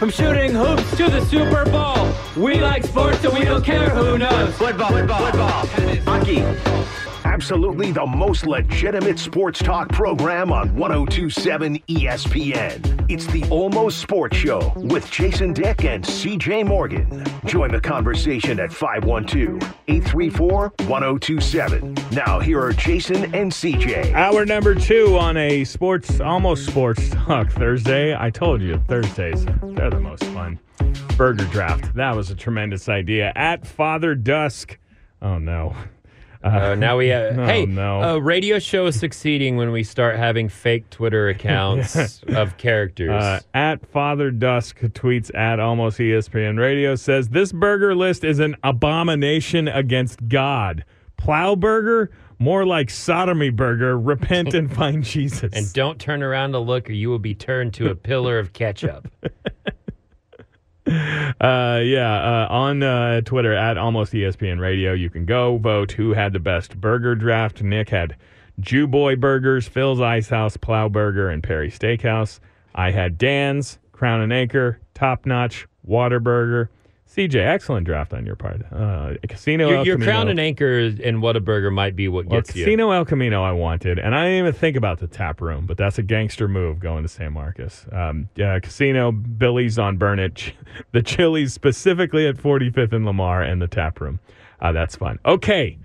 From shooting hoops to the Super Bowl. We like sports and we don't care who knows. Football, football, football, hockey. Absolutely the most legitimate sports talk program on 1027 ESPN. It's the Almost Sports Show with Jason Dick and CJ Morgan. Join the conversation at 512 834 1027. Now, here are Jason and CJ. Hour number two on a sports, almost sports talk Thursday. I told you, Thursdays, they're the most fun. Burger draft. That was a tremendous idea. At Father Dusk. Oh, no. Uh, now we have. Oh, hey, no. a radio show is succeeding when we start having fake Twitter accounts of characters. Uh, at Father Dusk tweets at almost ESPN Radio says this burger list is an abomination against God. Plow burger, more like sodomy burger. Repent and find Jesus. and don't turn around to look, or you will be turned to a pillar of ketchup. Uh, yeah, uh, on uh, Twitter at almost ESPN Radio, you can go vote who had the best burger draft. Nick had Jew Boy Burgers, Phil's Ice House, Plow Burger, and Perry Steakhouse. I had Dan's, Crown and Anchor, Top Notch, Whataburger. CJ, excellent draft on your part. Uh, Casino your El your Camino. crown and anchor and Whataburger might be what Well, gets you. Casino El Camino I wanted, and I didn't even think about the tap room, but that's a gangster move going to San Marcos. Um, yeah, Casino, Billy's on Burnet, the Chili's specifically at 45th and Lamar, and the tap room. Uh, that's fun. Okay.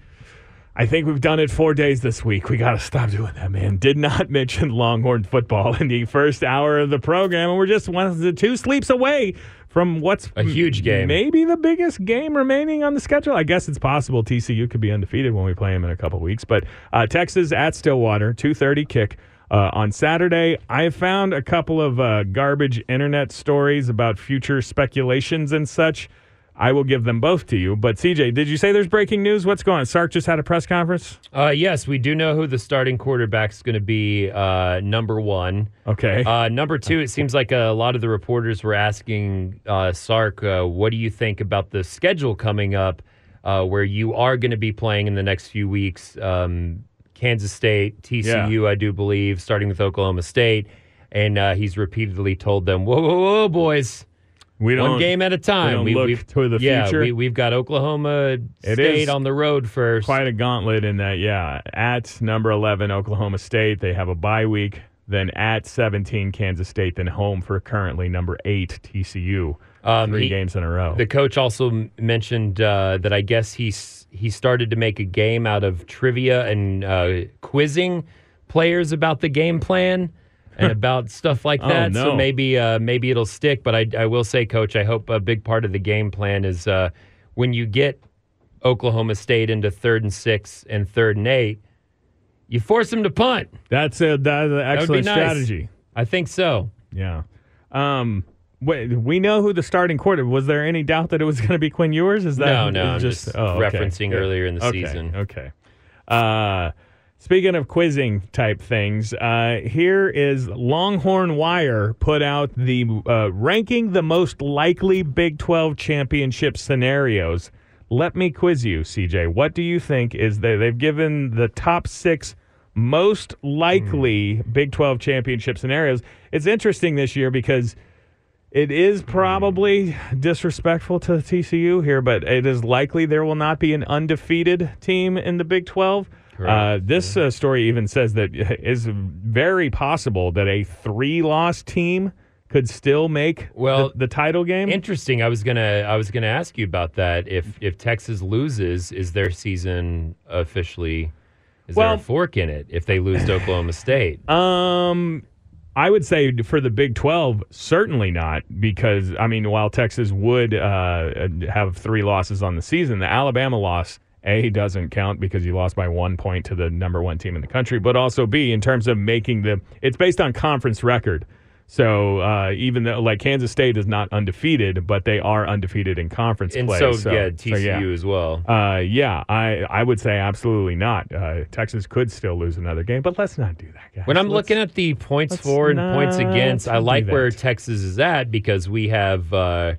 I think we've done it four days this week. We got to stop doing that, man. Did not mention Longhorn football in the first hour of the program, and we're just one of the two sleeps away from what's A huge game. maybe the biggest game remaining on the schedule. I guess it's possible TCU could be undefeated when we play them in a couple weeks. But uh, Texas at Stillwater, two thirty kick. Uh, on Saturday, I found a couple of uh, garbage internet stories about future speculations and such. I will give them both to you. But CJ, did you say there's breaking news? What's going on? Sark just had a press conference. Uh, yes, we do know who the starting quarterback is going to be. Uh, number one. Okay. Uh, number two, it seems like a lot of the reporters were asking uh, Sark, uh, what do you think about the schedule coming up uh, where you are going to be playing in the next few weeks? Um, Kansas State, TCU, I do believe, starting with Oklahoma State. And uh, he's repeatedly told them, whoa, whoa, whoa, boys. We One game at a time. don't look we've, to the yeah, future. We, we've got Oklahoma It State on the road first. quite a gauntlet in that, yeah. At number 11, Oklahoma State, they have a bye week. Then at 17, Kansas State. Then home for currently number 8, TCU. Um, Three he- games in a row. The coach also mentioned uh, that I guess he's he started to make a game out of trivia and uh, quizzing players about the game plan and about stuff like Oh, that. no. So maybe uh, maybe it'll stick. But I, I will say, coach, I hope a big part of the game plan is uh, when you get Oklahoma State into third and six and third and eight, you force them to punt. that's, a, that's an That excellent nice. strategy. I think so. Yeah. Um, wait, we know who the starting quarter. Was there any doubt that it was going to be Quinn Ewers? Is that No, no, I'm just oh, okay. referencing earlier in the Okay, season. Okay. Uh, speaking of quizzing type things, uh, here is Longhorn Wire put out the uh, ranking the most likely Big 12 championship scenarios. Let me quiz you, CJ. What do you think is they they've given the top six most likely Big 12 championship scenarios? It's interesting this year because it is probably disrespectful to TCU here, but it is likely there will not be an undefeated team in the Big 12. Uh, this uh, story even says that it is very possible that a three loss team could still make Well, the, the title game. Interesting. I was gonna I was gonna ask you about that. If if Texas loses, is their season officially is there Well- a fork in it if they lose to Oklahoma State? Um, I would say for the Big 12, certainly not, because, I mean, while Texas would uh, have three losses on the season, the Alabama loss, A, doesn't count because you lost by one point to the number one team in the country, but also B, in terms of making the, it's based on conference record. So uh, even though, like, Kansas State is not undefeated, but they are undefeated in conference and play. so, so yeah, so, TCU as well. uh, yeah, I I would say absolutely not. Uh, Texas could still lose another game, but let's not do that, guys. When I'm Let's- looking at the points for and points against, I like where. Texas is at because we have uh,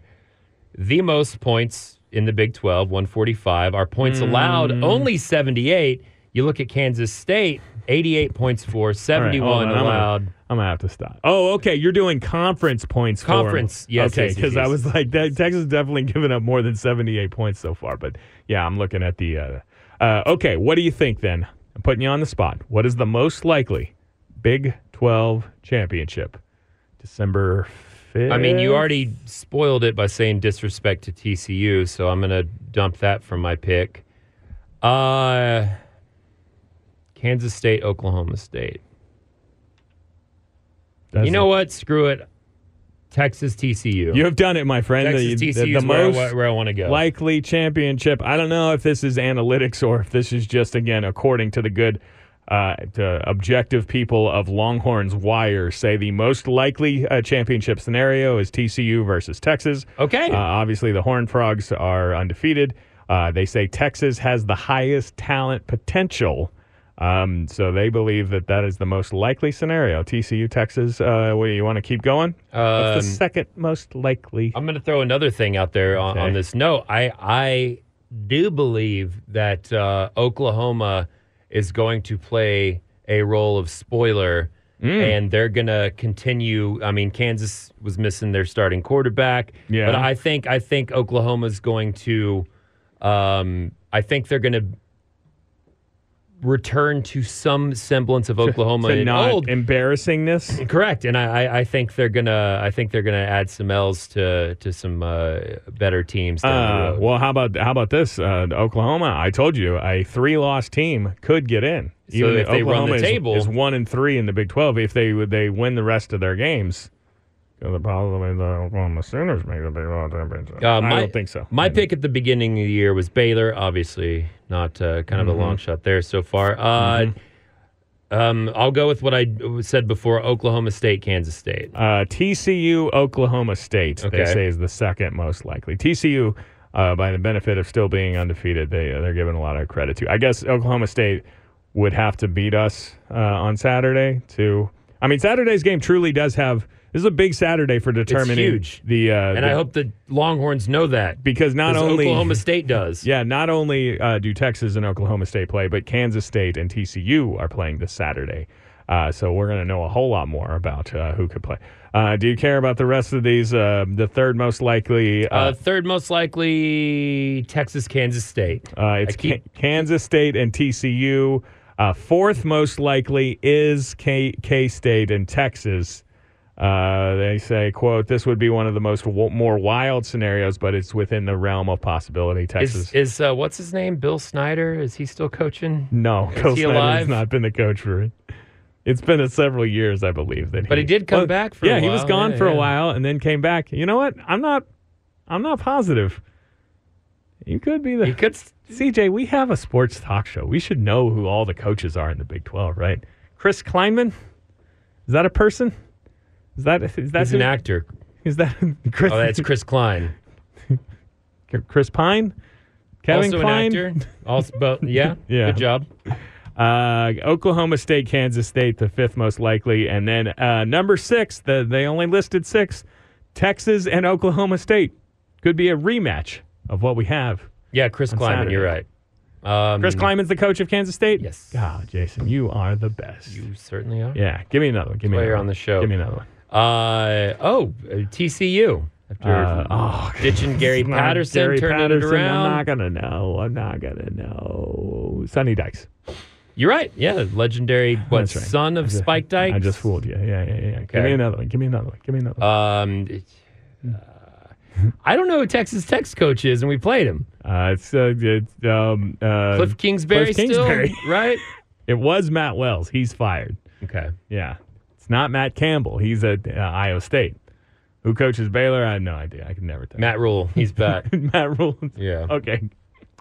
the most points in the Big 12, 145. Our points allowed Mm. only 78. You look at Kansas State, 88 points for, 71 hold on, I'm gonna- allowed. I'm gonna have to stop. Oh, okay. You're doing conference points. Conference, yes, Okay, yes, yes, because I was like, that, Texas definitely given up more than 78 points so far. But yeah, I'm looking at the. Uh, uh, okay, what do you think then? I'm putting you on the spot. What is the most likely Big 12 championship? December 5th. I mean, you already spoiled it by saying disrespect to TCU, so I'm going to dump that from my pick. Uh, Kansas State, Oklahoma State. That's you know what? Screw it. Texas, TCU. You have done it, my friend. Texas, the, TCU the, is the where, I, most where I want to go. likely championship. I don't know if this is analytics or if this is just again according to the good uh, to objective people of Longhorns Wire say the most likely uh, championship scenario is TCU versus Texas. Okay. Uh, obviously, the Horned Frogs are undefeated. Uh, they say Texas has the highest talent potential. Um, so they believe that that is the most likely scenario. TCU, Texas. Uh, what, you want to keep going? What's the Um, second most likely? I'm going to throw another thing out there on, Okay. on this note. I I do believe that uh, Oklahoma is going to play a role of spoiler, Mm. and they're going to continue. I mean, Kansas was missing their starting quarterback, Yeah. but I think I think Oklahoma's going to. Um, I think they're going to return to some semblance of Oklahoma to not old. embarrassingness. Correct, and I, I, think they're gonna I think they're gonna add some L's to to some uh, better teams Uh, well, how about how about this? Uh, Oklahoma. I told you a three-loss team could get in. So if they run Oklahoma the is- table- is, one and three in the Big Twelve. If they they win the rest of their games, the possibly the Oklahoma Sooners make the Big Twelve championship. Uh, I don't think so. My pick at the beginning of the year was Baylor. Obviously, not uh, kind of a Mm-hmm. long shot there so far. Uh, um, I'll go with what I said before: Oklahoma State, Kansas State. Uh, TCU, Oklahoma State, they say is the second most likely. TCU, uh, by the benefit of still being undefeated, they they're giving a lot of credit to. I guess Oklahoma State would have to beat us uh, on Saturday to. I mean, Saturday's game truly does have. This is a big Saturday for determining huge. the. Uh, And the- I hope the Longhorns know that because not only Oklahoma State does. yeah, not only uh, do Texas and Oklahoma State play, but Kansas State and TCU are playing this Saturday. Uh, so we're going to know a whole lot more about uh, who could play. Uh, do you care about the rest of these? Uh, the third most likely, Uh, uh, third most likely, Texas, Kansas State. uh, it's keep- Ka- Kansas State and TCU. Uh, fourth most likely is K State and Texas. Uh, they say, "quote This would be one of the most w- more wild scenarios, but it's within the realm of possibility." Texas. Is is uh, what's his name? Bill Snyder? Is he still coaching? No, Is Coach he Snyder alive? has not been the coach for it. It's been a several years, I believe. That But he did come back for a yeah, he was gone Yeah, for a while and then came back. You know what? I'm not. I'm not positive. You could be the He could. CJ. We have a sports talk show. We should know who all the coaches are in the Big Twelve, right? Chris Kleinman. Is that a person? Is that is that He's an actor. Is that Chris? Oh, that's Chris Klein. Chris Pine. Kevin also Klein. an actor. Also, but yeah, Yeah. Good job. Uh, Oklahoma State, Kansas State, the fifth most likely, and then uh, number six. The they only listed six. Texas and Oklahoma State could be a rematch of what we have. Yeah, Chris Kleiman. You're right. Um, Chris Kleiman's the coach of Kansas State. Yes. God, Jason, you are the best. You certainly are. yeah, give me another one. Give me another one. on the show. Give me another one. Uh oh, TCU after Uh, oh, ditching Gary Patterson, Gary turning Patterson, it around. I'm not gonna know. I'm not gonna know. Sonny Dykes. You're right. Yeah, legendary what right. son of just- Spike Dykes? I just fooled you. Yeah, yeah, yeah. Give me another one. Give me another one. Give me another one. Um, uh, I don't know who Texas Tech's coach is, and we played him. Uh, it's uh, it's um uh, Cliff Kingsbury, Cliff Kingsbury. still, right? It was Matt Wells. He's fired. Okay. Yeah, it's not Matt Campbell. He's at uh, Iowa State. Who coaches Baylor? I have no idea. I can never tell. Matt Rhule, he's back. Matt Rhule. Yeah. Okay.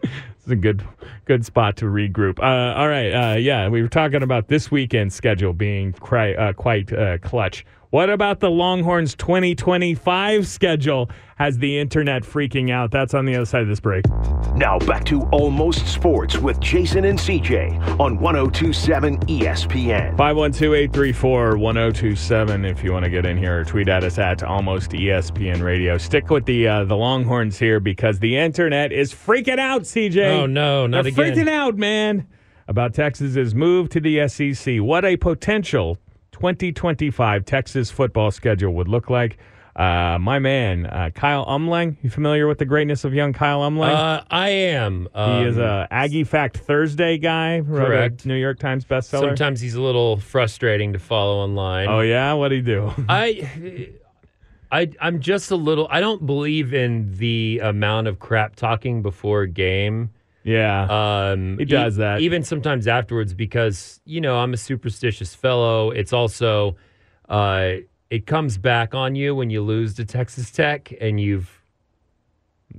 It's a good good spot to regroup. Uh, all right. Uh, yeah, we were talking about this weekend's schedule being uh, quite uh, clutch. What about the Longhorns 2025 schedule? Has the internet freaking out? That's on the other side of this break. Now back to Almost Sports with Jason and CJ on 1027 ESPN. 512-834-1027 if you want to get in here or tweet at us at almost ESPN radio. Stick with the uh, the Longhorns here because the internet is freaking out, CJ. Oh no, not They're again. freaking out, man. about Texas's move to the SEC. What a potential 2025 Texas football schedule would look like. Uh, my man, uh, Kyle Umlang. You familiar with the greatness of young Kyle Umlang? Uh, I am. Um, he is a Aggie Fact Thursday guy. Correct. New York Times bestseller. Sometimes he's a little frustrating to follow online. Oh yeah, what would he do? I, I, I'm just a little. I don't believe in the amount of crap talking before a game. Yeah, Um, He does that. even sometimes afterwards because you know I'm a superstitious fellow. It's also, uh, it comes back on you when you lose to Texas Tech and you've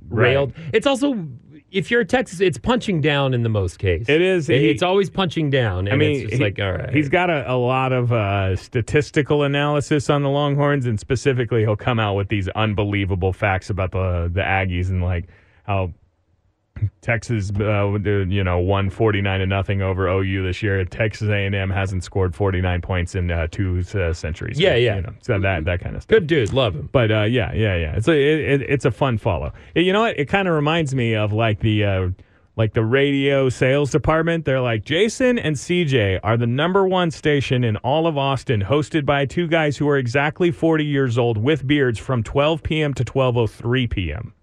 Right. railed. It's also if you're a Texas, it's punching down in the most case. It is. It- He- it's always punching down. And I mean, it's just he- like all right. he's got a, a lot of uh, statistical analysis on the Longhorns, and specifically, he'll come out with these unbelievable facts about the the Aggies and like how Texas, uh, you know, won forty nine to nothing over OU this year. Texas A and M hasn't scored forty nine points in uh, two uh, centuries. Yeah, yeah. You know, so that that kind of stuff. good dude. Love him. But uh, yeah, yeah, yeah. It's a it, it, it's a fun follow. You know what? It kind of reminds me of like the uh, like the radio sales department. They're like Jason and CJ are the number one station in all of Austin, hosted by two guys who are exactly 40 years old with beards from 12 p.m. to 12:03 p.m.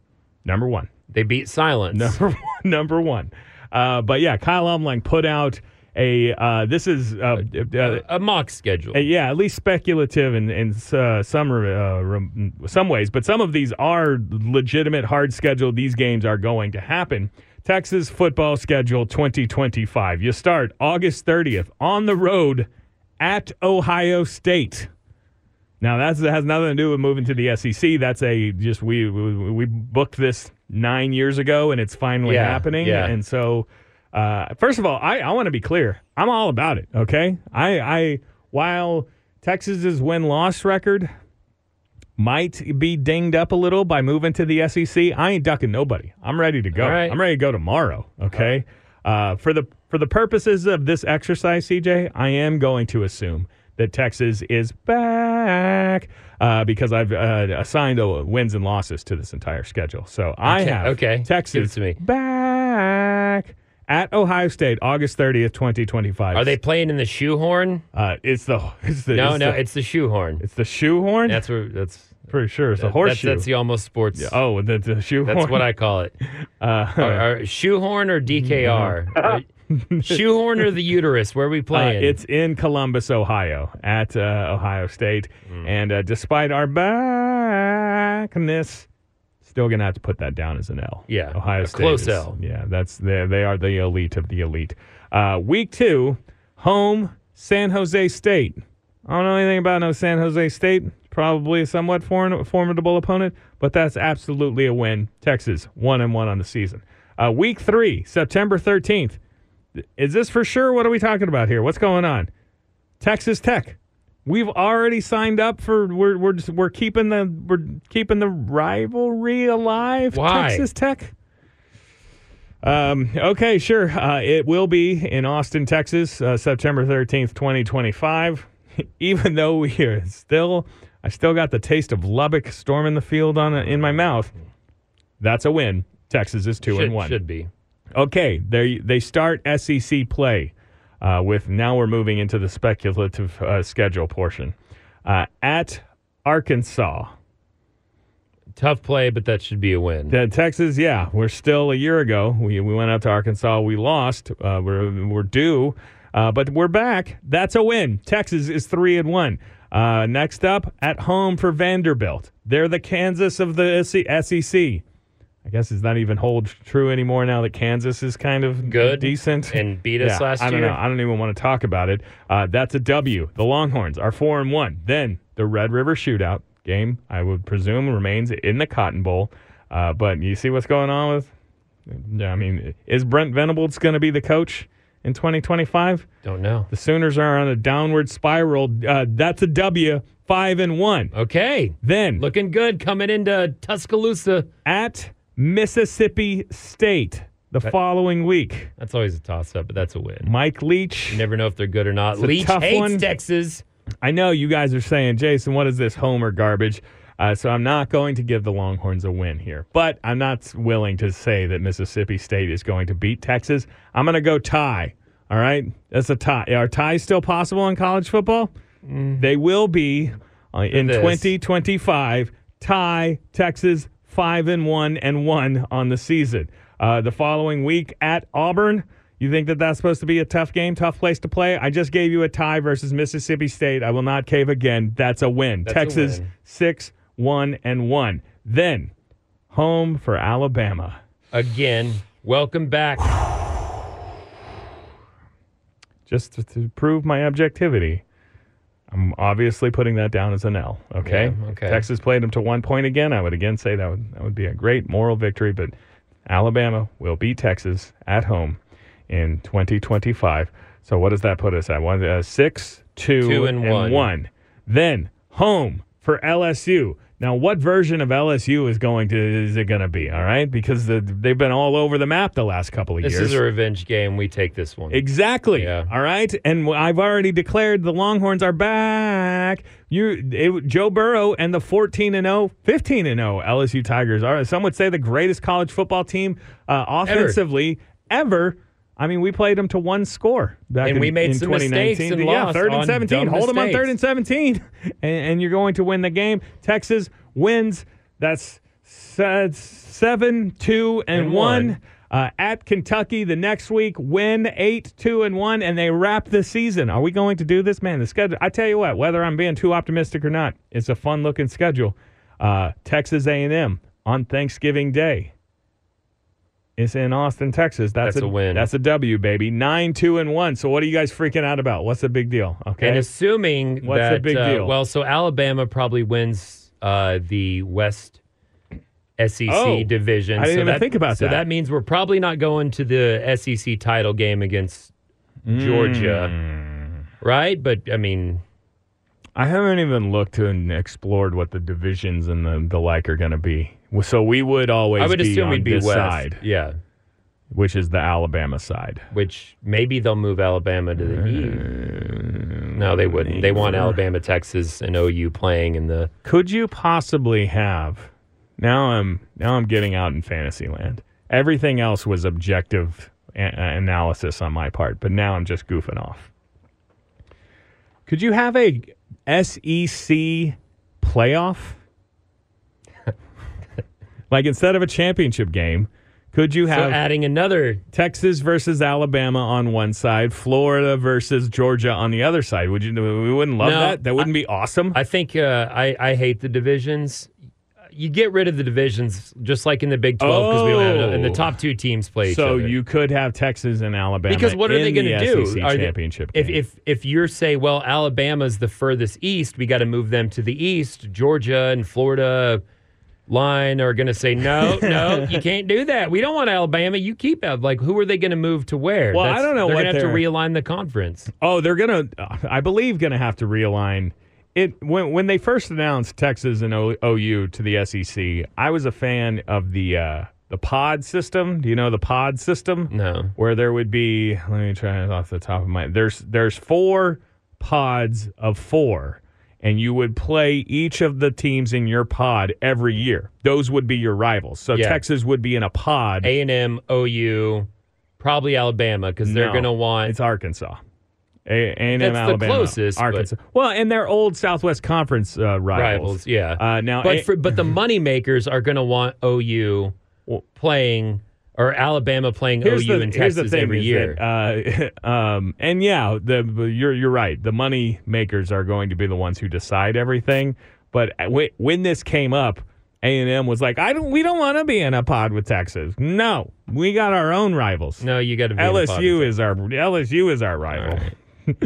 Number one. They beat silence. Number one. Number one. Uh, but yeah, Kyle Umlang put out a. Uh, this is. Uh, uh, a mock schedule. uh, yeah, at least speculative in, in uh, some uh, rem- some ways, but some of these are legitimate, hard schedule. These games are going to happen. Texas football schedule 2025. You start August 30th on the road at Ohio State. Now that's, that has nothing to do with moving to the SEC. That's a just we we, we booked this nine years ago, and it's finally Yeah, happening. yeah. And so, uh, first of all, I, I want to be clear. I'm all about it. Okay, I I while Texas's win loss record might be dinged up a little by moving to the SEC, I ain't ducking nobody. I'm ready to go. Right. I'm ready to go tomorrow. Okay. Uh, for the for the purposes of this exercise, CJ, I am going to assume that Texas is back uh, because I've uh, assigned uh, wins and losses to this entire schedule. So I Okay, have okay. Texas to me. back at Ohio State, August 30th, 2025. Are they playing in the shoehorn? Uh, it's the it's the No, it's no, the, it's the shoehorn. it's the shoehorn. That's where that's pretty sure it's the that- horseshoe. That's, that's the almost sports. oh, the, the shoehorn. That's what I call it. Uh, Are, are shoehorn or DKR? shoehorn or the uterus? Where are we Uh, playing? it's in Columbus, Ohio, at uh, Ohio State. Mm. And uh, despite our backness, still going to have to put that down as an L. Yeah, Ohio a State. close is- L. Yeah, that's they, they are the elite of the elite. Uh, week two, home San Jose State. I don't know anything about no San Jose State. Probably a somewhat foreign, formidable opponent, but that's absolutely a win. Texas one and one on the season. Uh, week three, September thirteenth. Is this for sure? What are we talking about here? What's going on? Texas Tech. We've already signed up for. We're we're just, we're keeping the we're keeping the rivalry alive. Why? Texas Tech. Um, okay, sure. Uh, it will be in Austin, Texas, uh, September thirteenth, twenty twenty five. Even though we are still, I still got the taste of Lubbock storming the field on in my mouth. That's a win. Texas is two should, and one. should be. Okay, they they start SEC play uh, with now we're moving into the speculative uh, schedule portion uh, at Arkansas. Tough play, but that should be a win. The Texas, yeah, we're still a year ago. We we went out to Arkansas, we lost. Uh, we're we're due, uh, but we're back. That's a win. Texas is three and one. Uh, next up, at home for Vanderbilt. They're the Kansas of the SEC. I guess it's not even hold true anymore now that Kansas is kind of Good decent and beat us Yeah, last I don't year. know. I don't even want to talk about it. Uh, that's a W. The Longhorns are four and one. Then the Red River Shootout game, I would presume, remains in the Cotton Bowl. Uh, but you see what's going on with? Yeah, I mean, is Brent Venables going to be the coach in 2025? Don't know. The Sooners are on a downward spiral. Uh, that's a W. Five and one. Okay, Then looking good coming into Tuscaloosa. at Mississippi State the following week. That's always a toss up, but that's a win. Mike Leach. You never know if they're good or not. Leach hates one. Texas. I know you guys are saying, Jason, what is this homer garbage? Uh, so I'm not going to give the Longhorns a win here, but I'm not willing to say that Mississippi State is going to beat Texas. I'm going to go tie All right, that's a tie. Are ties still possible in college football? They will be uh, in this. 2025. Tie Texas five and one and one on the season. Uh, the following week at Auburn. You think that that's supposed to be a tough game, tough place to play? I just gave you a tie versus Mississippi State. I will not cave again. That's a win. That's a Texas win. six one and one. Then home for Alabama. Again, welcome back. just to, to prove my objectivity, I'm obviously putting that down as an L. Okay. Yeah, okay. Texas played them to one point again. I would again say that would that would be a great moral victory, but Alabama will beat Texas at home in 2025. So what does that put us at? One, uh, six, two, Two and one. one. Then home for LSU. Now, what version of LSU is going to is it going to be? All right, because the, they've been all over the map the last couple of This years. This is a revenge game. We take this one. Exactly. Yeah. All right. And I've already declared the Longhorns are back. You, it, Joe Burrow and the 14 and 0, 15 and 0 LSU Tigers are. Some would say the greatest college football team uh, offensively ever. I mean, we played them to one score back And in, we made in some 2019. mistakes and yeah, lost third and on 17. dumb Hold them on third and seventeen, and, and you're going to win the game. Texas wins. That's se- seven, two, and, And one. one. Uh, at Kentucky the next week, win eight, two, and one, and they wrap the season. Are we going to do this, man? The schedule. I tell you what, whether I'm being too optimistic or not, it's a fun looking schedule. Uh, Texas A&M on Thanksgiving Day. It's in Austin, Texas. That's, That's a win. That's a W, baby. Nine, two, and one. So what are you guys freaking out about? What's the big deal? Okay. And assuming What's that, the big uh, deal? well, so Alabama probably wins uh, the West SEC Oh, division. I didn't so even that, think about so that. that means we're probably not going to the SEC title game against Georgia, Hmm. right? But I mean, I haven't even looked and explored what the divisions and the, the like are going to be. So we would always I would be assume on we'd be this West. side, Yeah, which is the Alabama side. which maybe they'll move Alabama to the East. No, they wouldn't. They want Alabama, Texas, and OU playing in the. Could you possibly have? Now I'm now I'm getting out in fantasy land. Everything else was objective a- analysis on my part, but now I'm just goofing off. Could you have a SEC playoff? Like instead of a championship game, could you So have adding another Texas versus Alabama on one side, Florida versus Georgia on the other side? Would you? We wouldn't love No, that. That wouldn't be awesome. I think uh, I I hate the divisions. You get rid of the divisions just like in the Big Twelve because we don't have and the Oh. top two teams play each so you could have Texas and Alabama because what are they going to do? SEC Are they- championship if if if you're say, well, Alabama's the furthest east, we got to move them to the east. Georgia and Florida line are going to say, no, no, you can't do that. We don't want Alabama. You keep out. Like, who are they going to move to where? Well, I don't know They're gonna have to realign the conference. oh, they're going to, I believe, going to have to realign it. When when they first announced Texas and o, OU to the SEC, I was a fan of the uh, the pod system. Do you know the pod system? No. where there would be let me try it off the top of my there's there's four pods of four and you would play each of the teams in your pod every year those would be your rivals so Yeah. texas would be in a pod A and M, OU, probably Alabama because they're No, going to want. it's arkansas a- That's the Alabama, closest, but- Arkansas. Well, and they're old Southwest Conference uh, rivals. Rivals, yeah. Uh, now, but A- for, but the money makers are going to want OU playing or Alabama playing here's OU the, and here's Texas the thing every is year. that, uh, um, and yeah, the you're you're right. The money makers are going to be the ones who decide everything. But when, when this came up, A and M was like, I don't. We don't want to be in a pod with Texas. No, we got our own rivals. no, you got to be in the LSU pod. is our LSU is our rival.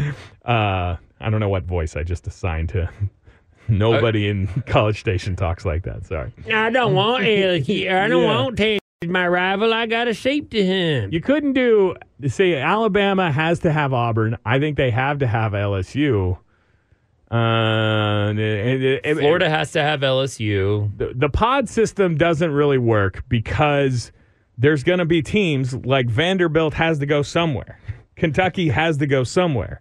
uh, I don't know what voice I just assigned to. Nobody in College Station talks like that. Sorry. I don't want LSU. I don't Yeah. want Texas. My rival, I got a shape to him. You couldn't do say Alabama has to have Auburn. I think they have to have LSU. Uh, it- it- it- Florida has to have LSU. the, the pod system doesn't really work because there's going to be teams like Vanderbilt has to go somewhere. Kentucky has to go somewhere.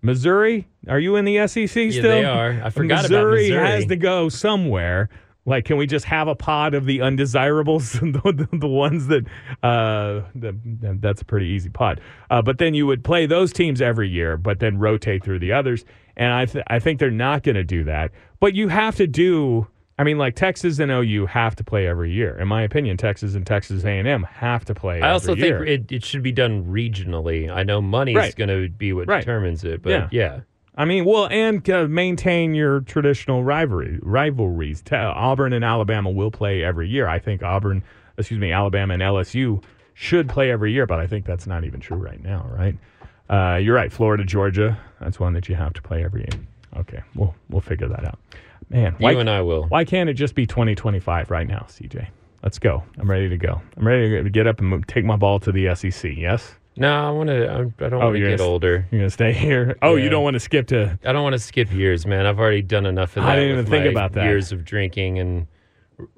Missouri, are you in the SEC still? they are. I forgot about Missouri Missouri. has to go somewhere. Like, can we just have a pod of the undesirables, the, the, the ones that uh, the, that's a pretty easy pod. Uh, but then you would play those teams every year, but then rotate through the others. And I th- I think they're not going to do that. But you have to do. I mean, like Texas and OU have to play every year. In my opinion, Texas and Texas A&M have to play. I also think it, it should be done regionally. I know money is Right. going to be what Right. determines it, but Yeah. yeah. I mean, well, and uh, maintain your traditional rivalry rivalries. Auburn and Alabama will play every year. I think Auburn, excuse me, Alabama and LSU should play every year, but I think that's not even true right now, right? Uh, you're right. Florida, Georgia, that's one that you have to play every year. Okay, we'll we'll figure that out. Man, You and I will. why can't it just be 2025 right now, CJ? Let's go. I'm ready to go. I'm ready to get up and take my ball to the SEC. Yes. No, I want to. I don't Oh, want to get older. You're gonna stay here. Oh, you don't want to skip to I don't want to skip years, man. I've already done enough of that. I didn't even think about that. Years of drinking and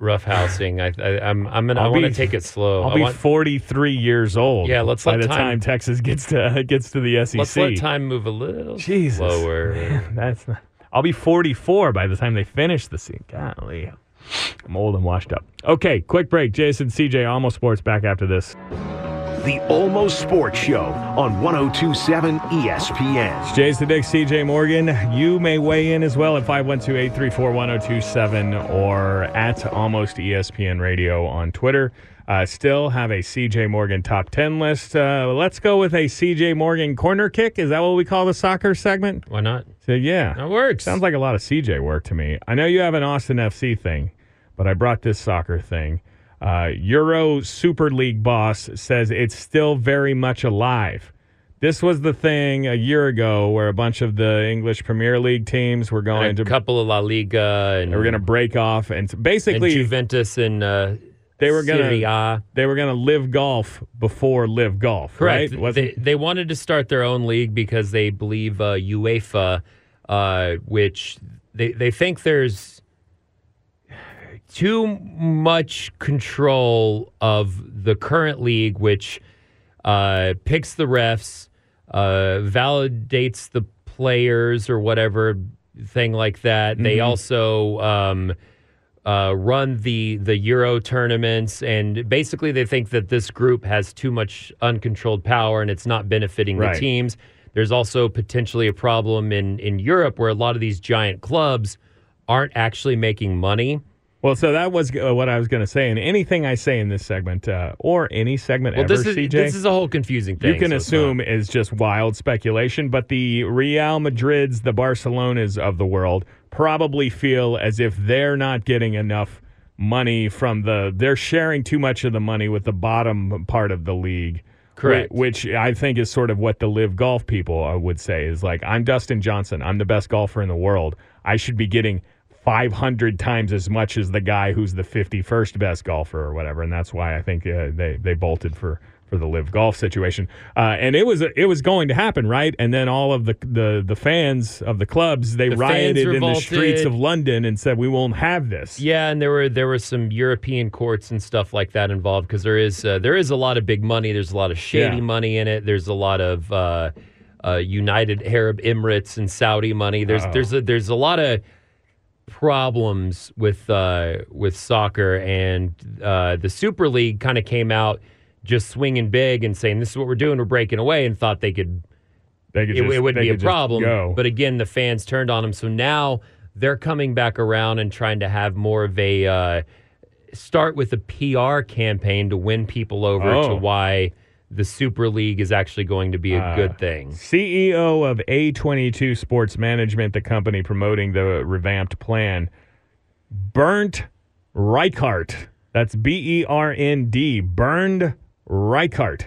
roughhousing. I, I, I'm. I'm gonna. I I'll want to take it slow. I'll I be want, 43 years old. Yeah, let's by let the time- time Texas gets to gets to the SEC. let's let time move a little Jesus, slower. man, that's not, I'll be 44 by the time they finish the season. Golly, I'm old and washed up. Okay, quick break. Jason, CJ, Almost Sports back after this. The Almost Sports Show on 1027 ESPN. It's the Dick, CJ Morgan. You may weigh in as well at 512-834-1027 or at Almost ESPN Radio on Twitter. Uh, still have a CJ Morgan top 10 list. Uh, let's go with a CJ Morgan corner kick. Is that what we call the soccer segment? Why not? So, yeah. That works. Sounds like a lot of CJ work to me. I know you have an Austin FC thing, but I brought this soccer thing. Uh, Euro Super League boss says it's still very much alive. This was the thing a year ago where a bunch of the English Premier League teams were going And a to couple of La Liga and they were going to break off and and basically Juventus and uh, they were going to they were going to live golf before live golf, Correct. right? They, they wanted to start their own league because they believe uh, UEFA, uh, which they, they think there's too much control of the current league, which uh, picks the refs, uh, validates the players or whatever thing like that. They also um, uh, run the the Euro tournaments, and basically they think that this group has too much uncontrolled power and it's not benefiting Right. the teams. There's also potentially a problem in in Europe where a lot of these giant clubs aren't actually making money. Well, so that was uh, what I was going to say. And anything I say in this segment uh, or any segment Well, ever, this is CJ, this is a whole confusing thing. you can so assume is just wild speculation. But the Real Madrids, the Barcelonas of the world, probably feel as if they're not getting enough money from the. They're sharing too much of the money with the bottom part of the league. Correct. Which I think is sort of what the live golf people uh, would say is like, I'm Dustin Johnson. I'm the best golfer in the world. I should be getting 500 times as much as the guy who's the 51st best golfer or whatever. And that's why I think uh, they, they bolted for, for the live golf situation. Uh, and it was it was going to happen, right? And then all of the the, the fans of the clubs they The rioted in the streets of London and said we won't have this. Yeah, and there were there were some European courts and stuff like that involved because there is uh, there is a lot of big money. There's a lot of shady Yeah. money in it. There's a lot of uh, uh, United Arab Emirates and Saudi money. There's Uh-oh. there's a, there's a lot of problems with uh, with soccer, and uh, the Super League kind of came out just swinging big and saying this is what we're doing. We're breaking away, and thought they could They could it, just- it wouldn't be a problem. But again, the fans turned on them, So now they're coming back around and trying to have more of a uh, start with a PR campaign to win people over Oh. to why the Super League is actually going to be a Uh, good thing. CEO of A22 Sports Management, the company promoting the revamped plan, Bernd Reichart. That's B E R N D. Bernd Reichart.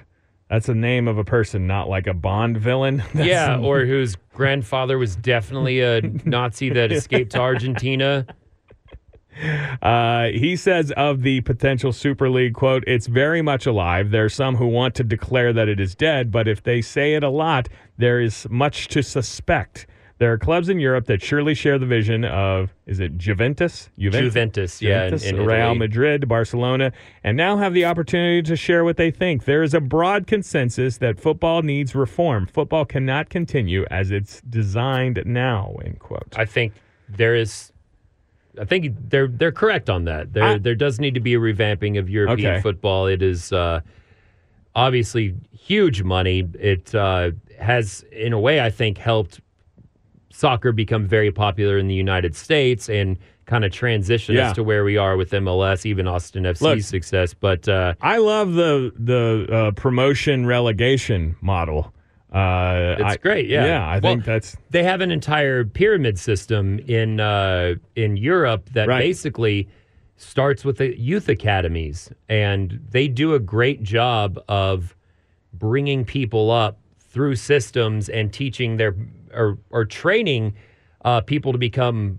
That's the name of a person, not like a Bond villain. That's- yeah, or whose grandfather was definitely a Nazi that escaped to Argentina. Uh, he says of the potential Super League, quote, it's very much alive. There are some who want to declare that it is dead, but if they say it a lot, there is much to suspect. There are clubs in Europe that surely share the vision of, is it Juventus? Juventus, yeah, in- Juventus, in Real Italy. Madrid, Barcelona, and now have the opportunity to share what they think. There is a broad consensus that football needs reform. Football cannot continue as it's designed now, end quote. I think there is I think they're they're correct on that. There I- there does need to be a revamping of European Okay. football. It is uh, obviously huge money. It uh, has, in a way, I think, helped soccer become very popular in the United States and kind of transition Yeah. us to where we are with MLS, even Austin FC's Look. success. But uh, I love the the uh, promotion relegation model. Uh, It's I- great, yeah. Yeah, I Well, think that's they have an entire pyramid system in uh, in Europe that Right. basically starts with the youth academies, and they do a great job of bringing people up through systems and teaching their or or training uh, people to become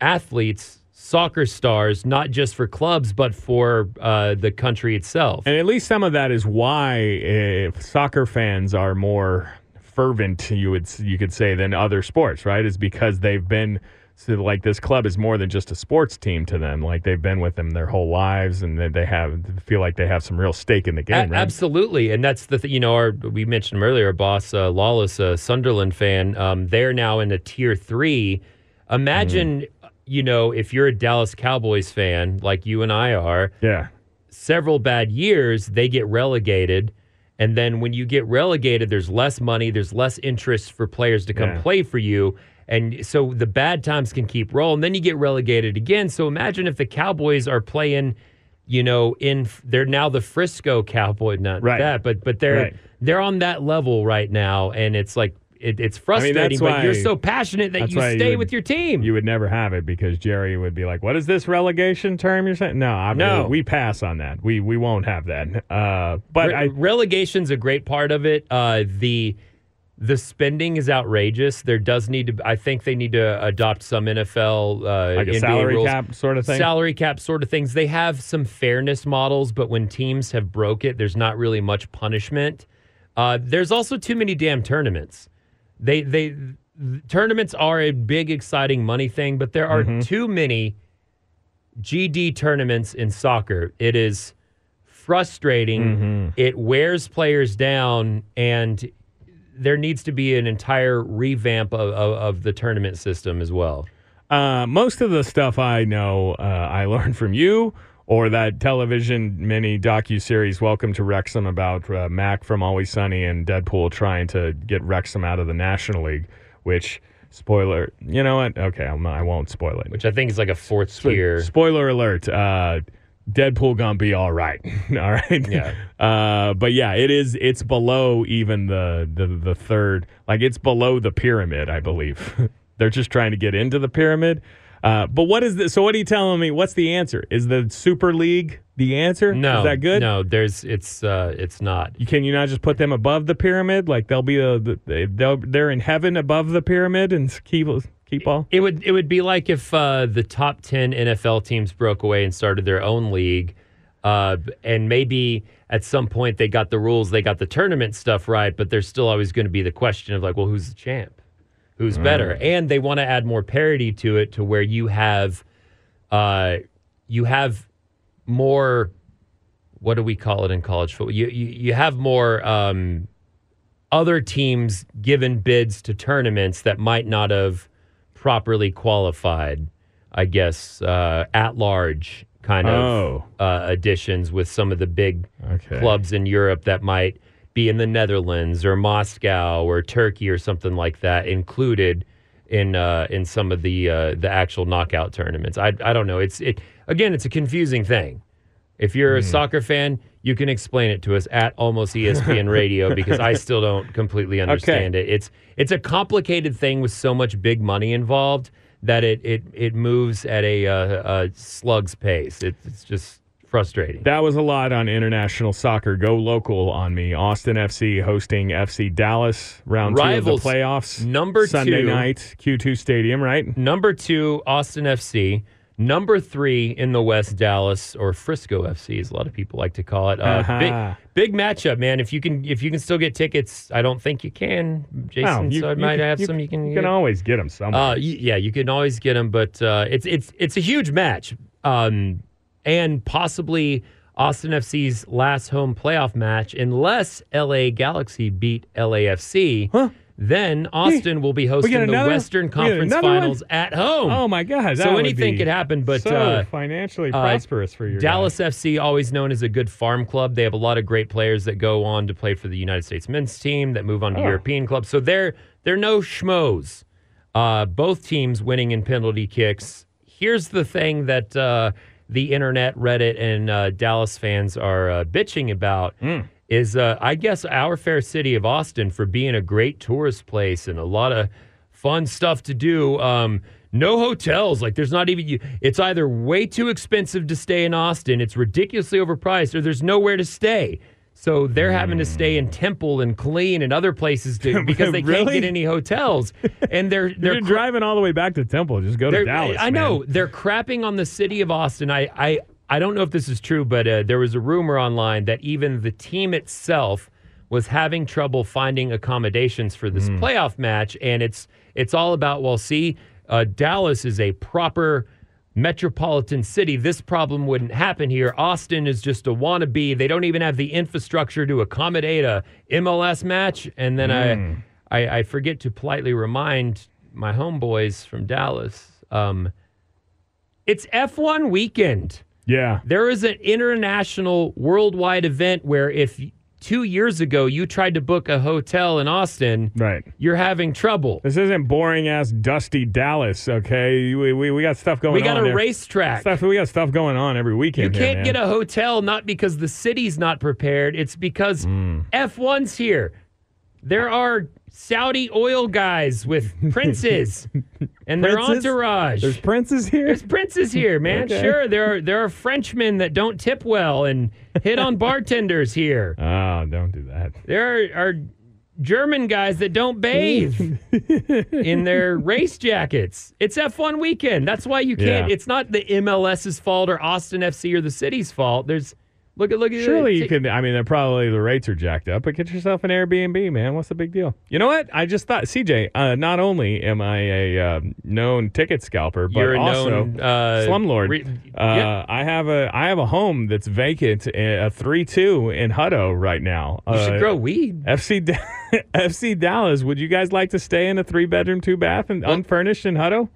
athletes, soccer stars, not just for clubs but for uh, the country itself. And at least some of that is why if soccer fans are more fervent, you would you could say, than other sports, right? Is because they've been so like this club is more than just a sports team to them. Like they've been with them their whole lives, and they- they have feel like they have some real stake in the game. A- right? Absolutely, and that's the th- you know our we mentioned earlier, our boss uh, Lawless, a Sunderland fan. Um, they're now in a tier three. Imagine, you know, if you're a Dallas Cowboys fan like you and I are, Yeah. several bad years, they get relegated. And then when you get relegated, there's less money, there's less interest for players to come Yeah. play for you. And so the bad times can keep rolling. Then you get relegated again. So imagine if the Cowboys are playing, you know, in they're now the Frisco Cowboy, not Right. that, but but they're Right. they're on that level right now, and it's like it, it's frustrating. that's but you're so passionate that you why you stay would- with your team. You would never have it because Jerry would be like, "What is this relegation term you're saying?" No, I No. we pass on that. We we won't have that. Uh, but Re- I relegation's a great part of it. Uh, the the spending is outrageous. There does need to. I think they need to adopt some NFL uh, like salary rules. cap sort of thing. Salary cap sort of things. They have some fairness models, but when teams have broke it, there's not really much punishment. Uh, there's also too many damn tournaments. They they tournaments are a big exciting money thing, but there are too many GD tournaments in soccer. It is frustrating. It wears players down, and there needs to be an entire revamp of, of, of the tournament system as well. Uh, most of the stuff I know, uh, I learned from you or that television mini docu series "Welcome to Wrexham" about uh, Mac from Always Sunny and Deadpool trying to get Wrexham out of the National League. Which spoiler, you know what? Okay, I'm, I won't spoil it. Which I think is like a fourth tier. Spoiler alert. Uh, Deadpool gonna be all right. all right. Yeah. Uh, but yeah, it is. It's below even the the the third. Like it's below the pyramid, I believe. They're just trying to get into the pyramid. Uh, but what is this? So what are you telling me? What's the answer? Is the Super League the answer? No, Is that good? No, there's it's uh, it's not. You- Can you not just put them above the pyramid? Like they'll be a, the, they'll, they're in heaven above the pyramid and keep keep all. It would it would be like if uh, the top ten NFL teams broke away and started their own league, uh, and maybe at some point they got the rules, they got the tournament stuff right, but there's still always going to be the question of like, well, who's the champ, who's better, and they want to add more parity to it to where you have, uh, you have more. What do we call it in college football? You you, you have more. Um, other teams given bids to tournaments that might not have properly qualified, I guess, uh, at large kind of Oh. uh, additions with some of the big Okay. clubs in Europe that might be in the Netherlands or Moscow or Turkey or something like that included in uh, in some of the uh, the actual knockout tournaments. I I don't know. It's it again. It's a confusing thing. If you're Hmm. a soccer fan, you can explain it to us at almost ESPN Radio because I still don't completely understand it. It's it's a complicated thing with so much big money involved that it it it moves at a, uh, a slug's pace. It, it's just frustrating. That was a lot on international soccer. Go local on me. Austin FC hosting FC Dallas round Rivals. two of the playoffs. Number Sunday two. night, Q2 Stadium, right? Number two, Austin FC. Number three in the West, Dallas or Frisco FC, as a lot of people like to call it. Uh, Uh-huh. Big, big matchup, man. If you can, if you can still get tickets, I don't think you can, Jason. you- so I might can- have some. You can, You get. can always get them somewhere. Uh, yeah, you can always get them, but uh, it's it's it's a huge match, um, and possibly Austin FC's last home playoff match, unless LA Galaxy beat LAFC. Huh? Then Austin will be hosting the another- Western we get Conference one? Finals at home. Oh my God! So anything could happen, but, so uh, financially prosperous for your Dallas guy. FC, always known as a good farm club. They have a lot of great players that go on to play for the United States men's team that move on to Oh. European clubs. So they're they're no schmoes. Uh, both teams winning in penalty kicks. Here's the thing that uh, the internet, Reddit, and uh, Dallas fans are uh, bitching about. Hmm. Is uh, I guess our fair city of Austin for being a great tourist place and a lot of fun stuff to do. Um, no hotels. Like there's not even you. It's either way too expensive to stay in Austin, it's ridiculously overpriced, or there's nowhere to stay. So they're having to stay in Temple and Killeen and other places to, because they can't Really? get any hotels. And they're they're You're cra- driving all the way back to Temple. Just go to they're- Dallas. I know they're crapping on the city of Austin. I I, I don't know if this is true, but uh, there was a rumor online that even the team itself was having trouble finding accommodations for Hmm. this playoff match, and it's it's all about well, see, uh, Dallas is a proper metropolitan city. This problem wouldn't happen here. Austin is just a wannabe. They don't even have the infrastructure to accommodate a MLS match. And then Hmm. I, I I forget to politely remind my homeboys from Dallas. Um, it's F1 weekend. Yeah. There is an international worldwide event where if two years ago you tried to book a hotel in Austin, Right. you're having trouble. This isn't boring ass dusty Dallas. Okay, we, we, we got stuff going. We got on a there. racetrack. Stuff, we got stuff going on every You weekend. here, can't man. get a hotel not because the city's not prepared. It's because Hmm. F1's here. There are Saudi oil guys with princes and their Princes? entourage. There's princes here. There's princes here, man. Okay. Sure, there are there are Frenchmen that don't tip well and hit on bartenders here. Oh, don't do that. There are, are German guys that don't bathe in their race jackets. It's F1 weekend. That's why you can't. Yeah. It's not the MLS's fault or Austin FC or the city's fault. There's look at look at Surely you t- could. I mean, they're probably the rates are jacked up, but get yourself an Airbnb, man. What's the big deal? You know what? I just thought, CJ. Uh, not only am I a um known ticket scalper, but You're a also known, uh, slumlord. re- uh, yeah. I have a I have a home that's vacant, a three two in Hutto right now. You should Uh, grow weed. FC Da- FC Dallas. Would you guys like to stay in a three bedroom, two bath, and unfurnished in Hutto?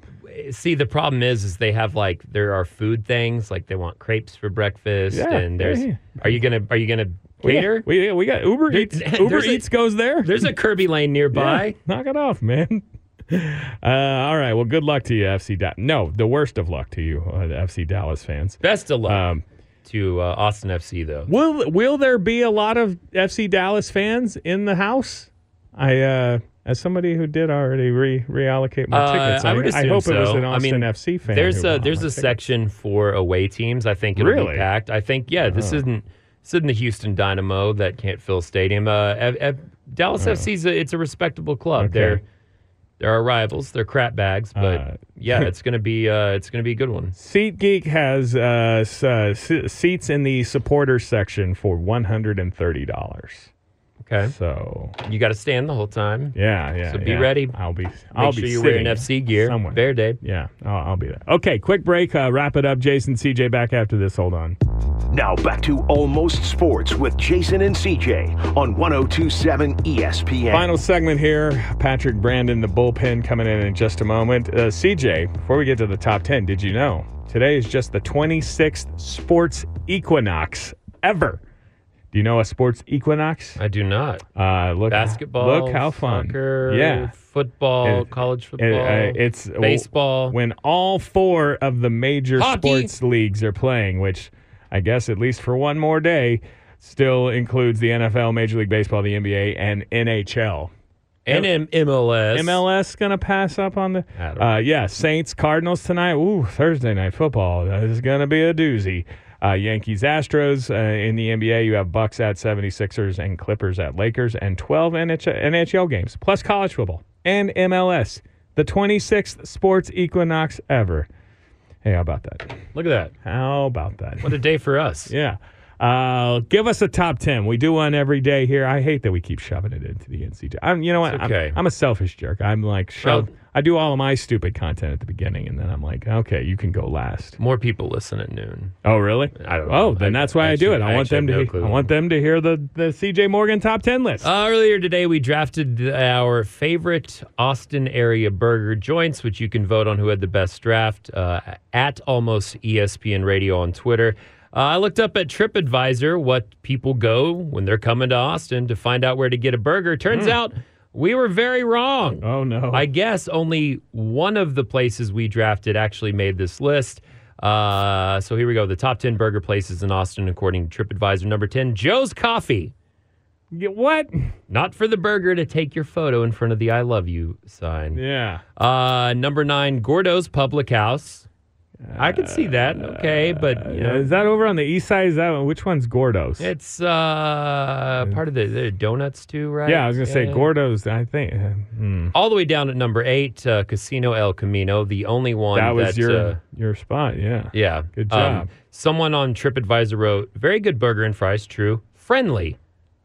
See, the problem is, is they have like there are food things like they want crepes for breakfast, Yeah, and there's. yeah, yeah. Are you gonna Are you gonna cater? We we got Uber There- Eats. Uber a- Eats goes there. There's a Kirby Lane nearby. Knock it off, man. Uh, all right. Well, good luck to you, FC Dallas. No, the worst of luck to you, uh, FC Dallas fans. Best of luck Um, to uh, Austin FC though. will Will there be a lot of FC Dallas fans in the house? I, uh, as somebody who did already re- reallocate my Uh, tickets, I assume hope it was so. an I Austin mean, FC fan. There's a there's a section for away teams. I think it'll Really? be packed. I think yeah. This isn't this isn't the Houston Dynamo that can't fill stadium. Uh, F- F- Dallas FC's a, it's a respectable club. Oh. Okay. They're they're our rivals. They're crap bags, but Uh, yeah, it's gonna be uh, it's gonna be a good one. SeatGeek has uh, s- uh, seats in the supporters section for one hundred and thirty dollars. Okay, So you got to stand the whole time. yeah, yeah. So be yeah. ready. I'll be. Make I'll sure be you're wearing sitting FC gear. somewhere. Bear Day. Yeah, I'll, I'll be there. Okay, quick break. Uh, wrap it up. Jason, CJ, back after this. Hold on. Now back to Almost Sports with Jason and CJ on 1027 ESPN. Final segment here. Patrick Brandon, the bullpen, coming in in just a moment. Uh, CJ, before we get to the top 10, did you know today is just the 26th sports equinox ever? Do you know a sports equinox? I do not. Uh, look, Basketball. Look how fun. Soccer. Yeah. Football. It- college It- football. uh, it's baseball. when all four of the major Hockey. sports leagues are playing, which I guess at least for one more day still includes the NFL, Major League Baseball, the NBA, and NHL. and M- MLS. MLS gonna pass up on the uh, yeah Saints Cardinals tonight. Ooh, Thursday night football. That is gonna be a doozy. Uh, Yankees Astros uh, in the NBA. You have Bucks at 76ers and Clippers at Lakers and 12 NHL, NHL games plus college football and MLS. The 26th sports equinox ever. Hey, how about that? Look at that. How about that? What a day for us. Yeah. Uh, give us a top ten. We do one every day here. I hate that we keep shoving it into the NCJ. I'm, you know what? It's I'm- okay. I'm, a selfish jerk. I'm like, shove. Well- I do all of my stupid content at the beginning, and then I'm like, okay, you can go last. More people listen at noon. Oh, really? I don't Oh, know. then I- that's why I, I do it. I I want them to. no clue. I want them to hear the the CJ Morgan top ten list. Uh, earlier today, we drafted our favorite Austin area burger joints, which you can vote on who had the best draft uh, at almost ESPN Radio on Twitter. Uh, I looked up at TripAdvisor what people go when they're coming to Austin to find out where to get a burger. Turns out we were very wrong. oh no! I guess only one of the places we drafted actually made this list. Uh, so here we go. The top 10 burger places in Austin, according to TripAdvisor. Number 10, Joe's Coffee. What? Not for the burger to take your photo in front of the I love you sign. Yeah. Uh, number nine, Gordough's Public House. I could see that. Okay, but you know, is that over on the east side? Is that one? which one's Gordough's? it's uh, part of the, the donuts too, right? yeah, I was gonna say Gordough's. I think uh, hmm. All the way down at number eight, uh, Casino El Camino, the only one that was your uh, your spot. Yeah. Yeah. Good Um, job. someone on TripAdvisor wrote, very good burger and fries, true. Friendly.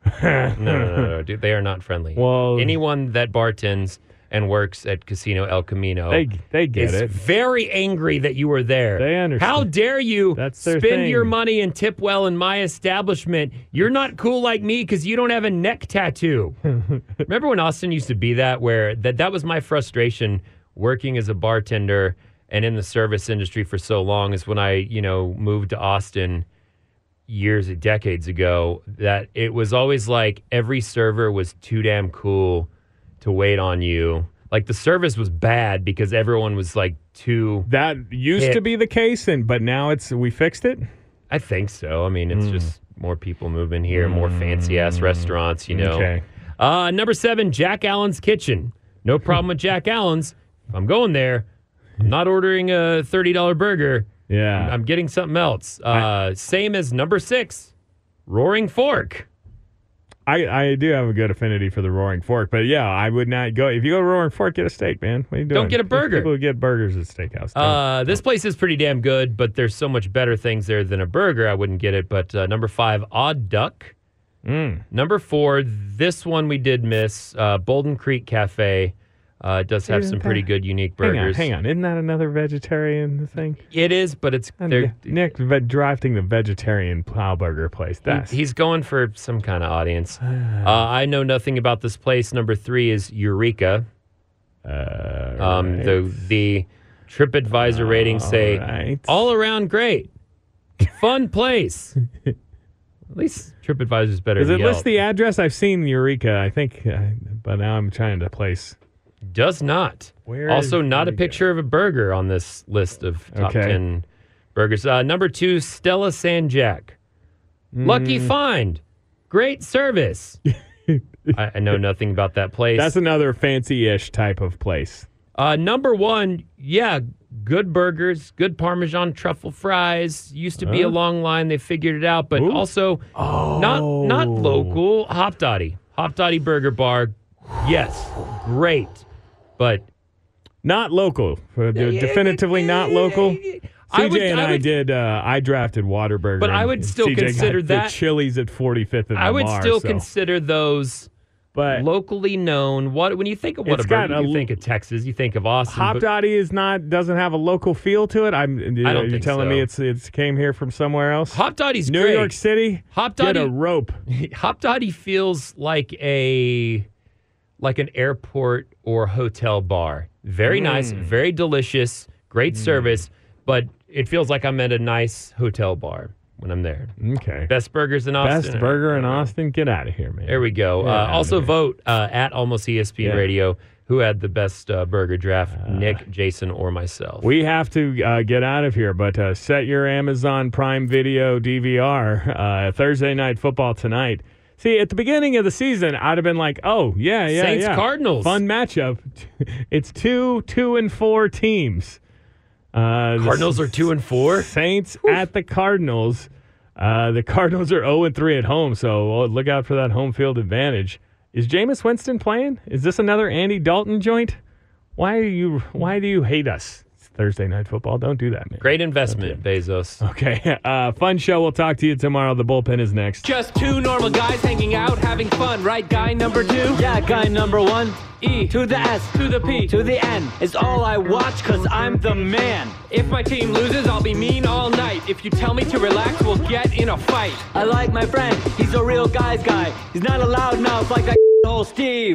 no, no, no, no, dude. They are not friendly. Well- anyone that bartends and works at Casino El Camino They they get is it. very angry that you were there. They understand. How dare you That's their spend thing. your money and tip well in my establishment? You're not cool like me because you don't have a neck tattoo. Remember when Austin used to be that where that that was my frustration working as a bartender and in the service industry for so long is when I, you know, moved to Austin years decades ago that it was always like every server was too damn cool to wait on you. Like the service was bad because everyone was like too That used Hit. to be the case, and but now it's we fixed it. I think so. I mean, it's just more people moving here, more fancy ass restaurants, you know. Okay. Uh, number seven, Jack Allen's Kitchen. No problem with Jack Allen's. If I'm going there, I'm not ordering a $30 burger. Yeah. I'm getting something else. Uh, same as number six, Roaring Fork. I, I do have a good affinity for the Roaring Fork, but yeah, I would not go. If you go to Roaring Fork, get a steak, man. What are you doing? Don't get a burger. People get burgers at steakhouse. Uh, this place is pretty damn good, but there's so much better things there than a burger. I wouldn't get it. But uh, number five, Odd Duck. Mm. Number four, this one we did miss, uh, Bouldin Creek Cafe. Uh, it does have some Isn't pretty that- good, unique hang on, burgers. hang on. Isn't that another vegetarian thing? It is, but it's they're, Nick ve- drafting the vegetarian plow burger place. he- That's he's going for some kind of audience. uh, I know nothing about this place. Number three is Eureka. uh, Um, right. The the TripAdvisor ratings say right. all around great, fun place. At least TripAdvisor's better. Does than it list Yelp. the address? I've seen Eureka. I think, uh, but now I'm trying to place. Does not. Where also, not a picture of a burger on this list of top Okay. 10 burgers. Uh, number two, Stella San Jac. Lucky find. Great service. I, I know nothing about that place. That's another fancy-ish type of place. uh, number one, yeah, good burgers, good Parmesan truffle fries. Used to be a long line. They figured it out, but also not not Oh. local. Hopdoddy. Hop Dotty Burger Bar. Yes, great. But Not local. Uh, de- definitively not local. I CJ would- and I I, did. Uh, I drafted Whataburger, But I would still CJ consider the Chili's at 45th and I would Lamar, still so- consider those But locally known. What when you think of Whataburger, a you think of Texas, you think of Austin. Hop Dotty is not doesn't have a local feel to it. I'm. don't you're think telling me it's it's came here from somewhere else. Hopdoddy's New great. York City. Hop Get a rope. Hopdoddy feels like a like an airport or hotel bar. Very nice, Mm. very delicious, great service, but it feels like I'm at a nice hotel bar when I'm there. Okay. Best burgers in Austin. Best burger in Austin. Get out of here, man. There we go. Uh, also here. vote uh, at Almost ESPN Yeah. Radio who had the best uh, burger draft, Nick, Jason, or myself. We have to uh, get out of here, but uh, set your Amazon Prime Video DVR. Uh, Thursday night football tonight. See, at the beginning of the season, I'd have been like, "Oh yeah, yeah, Saints yeah, Cardinals. fun matchup." it's two, two and four teams. Uh, Cardinals are two and four. Saints at the Cardinals. Uh, the Cardinals are zero and three at home, so look out for that home field advantage. Is Jameis Winston playing? Is this another Andy Dalton joint? Why are you? Why do you hate us? Thursday night football. Don't do that, man. Great investment, Bezos. Okay. Uh, fun show. We'll talk to you tomorrow. The bullpen is next. Just two normal guys hanging out, having fun, right? Guy number two? Yeah, guy number one. E To the S. to the P. To the N. Is all I watch cause I'm the man. If my team loses, I'll be mean all night. If you tell me to relax, we'll get in a fight. I like my friend. He's a real guy's guy. He's not a loudmouth like that old Steve.